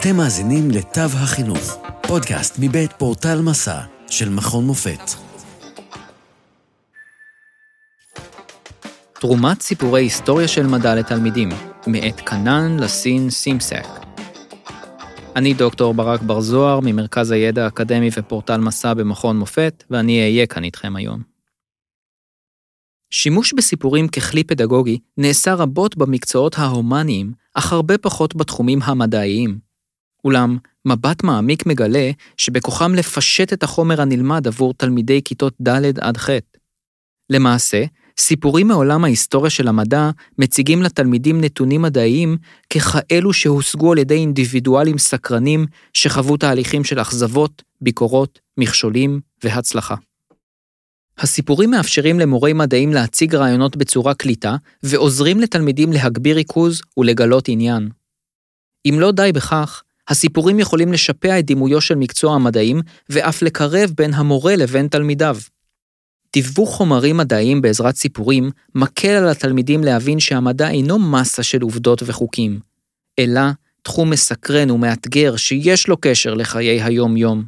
אתם מאזינים לתו החינוך, פודקאסט מבית פורטל מסע של מכון מופת. תרומת סיפורי היסטוריה של מדע לתלמידים, מאת קנן לסין סימסק. אני דוקטור ברק בר זוהר ממרכז הידע האקדמי ופורטל מסע במכון מופת, ואני אהיה כאן איתכם היום. שימוש בסיפורים ככלי פדגוגי נעשה רבות במקצועות ההומניים, אך הרבה פחות בתחומים המדעיים. אולם, מבט מעמיק מגלה שבכוחם לפשט את החומר הנלמד עבור תלמידי כיתות ד' עד ח'. למעשה, סיפורים מעולם ההיסטוריה של המדע מציגים לתלמידים נתונים מדעיים ככאלו שהושגו על ידי אינדיבידואלים סקרנים שחוו תהליכים של אכזבות, ביקורות, מכשולים והצלחה. הסיפורים מאפשרים למורי מדעים להציג רעיונות בצורה קליטה, ועוזרים לתלמידים להגביר ריכוז ולגלות עניין. אם לא די בכך, הסיפורים יכולים לשפע את דימויו של מקצוע המדעים, ואף לקרב בין המורה לבין תלמידיו. תיווך חומרים מדעיים בעזרת סיפורים מקל על התלמידים להבין שהמדע אינו מסה של עובדות וחוקים, אלא תחום מסקרן ומאתגר שיש לו קשר לחיי היום-יום.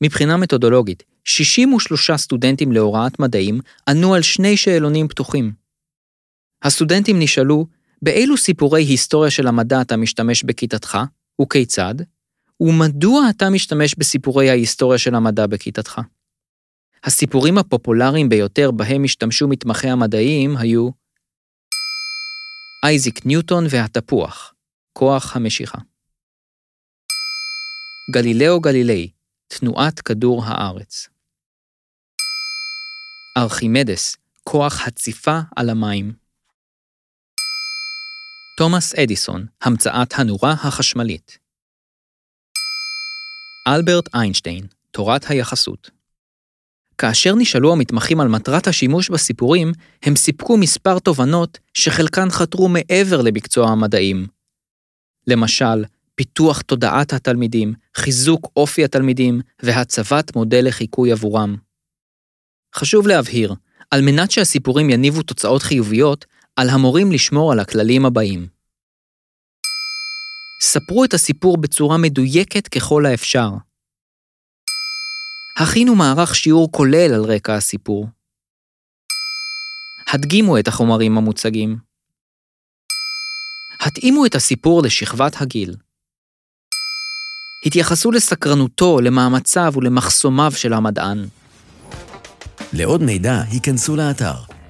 מבחינה מתודולוגית, 63 סטודנטים להוראת מדעים ענו על שני שאלונים פתוחים. הסטודנטים נשאלו, באילו סיפורי היסטוריה של המדע אתה משתמש בכיתתך, וכיצד, ומדוע אתה משתמש בסיפורי ההיסטוריה של המדע בכיתתך. הסיפורים הפופולריים ביותר בהם השתמשו מתמחי המדעיים היו אייזיק ניוטון והתפוח, כוח המשיכה. גלילאו גלילי, תנועת כדור הארץ. ארכימדס, כוח הציפה על המים. תומאס אדיסון, המצאת הנורה החשמלית. אלברט איינשטיין, תורת היחסות. כאשר נשאלו המתמחים על מטרת השימוש בסיפורים, הם סיפקו מספר תובנות שחלקן חתרו מעבר למקצוע המדעים. למשל, פיתוח תודעת התלמידים, חיזוק אופי התלמידים והצבת מודל לחיקוי עבורם. חשוב להבהיר, על מנת שהסיפורים יניבו תוצאות חיוביות, על המורים לשמור על הכללים הבאים. ספרו את הסיפור בצורה מדויקת ככל האפשר. הכינו מערך שיעור כולל על רקע הסיפור. הדגימו את החומרים המוצגים. התאימו את הסיפור לשכבת הגיל. התייחסו לסקרנותו, למאמציו ולמחסומיו של המדען. לעוד מידע, היכנסו לאתר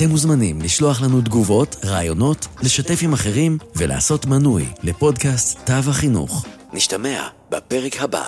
אתם מוזמנים לשלוח לנו תגובות, רעיונות, לשתף עם אחרים ולעשות מנוי לפודקאסט תו החינוך. נשתמע בפרק הבא.